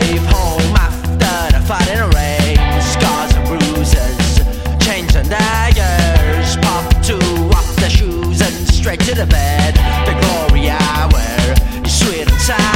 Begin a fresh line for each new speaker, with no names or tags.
slave home after the fighting rain. Scars and bruises, chains and daggers. Pop two off the shoes and straight to the bed. The glory hour is sweet and sour.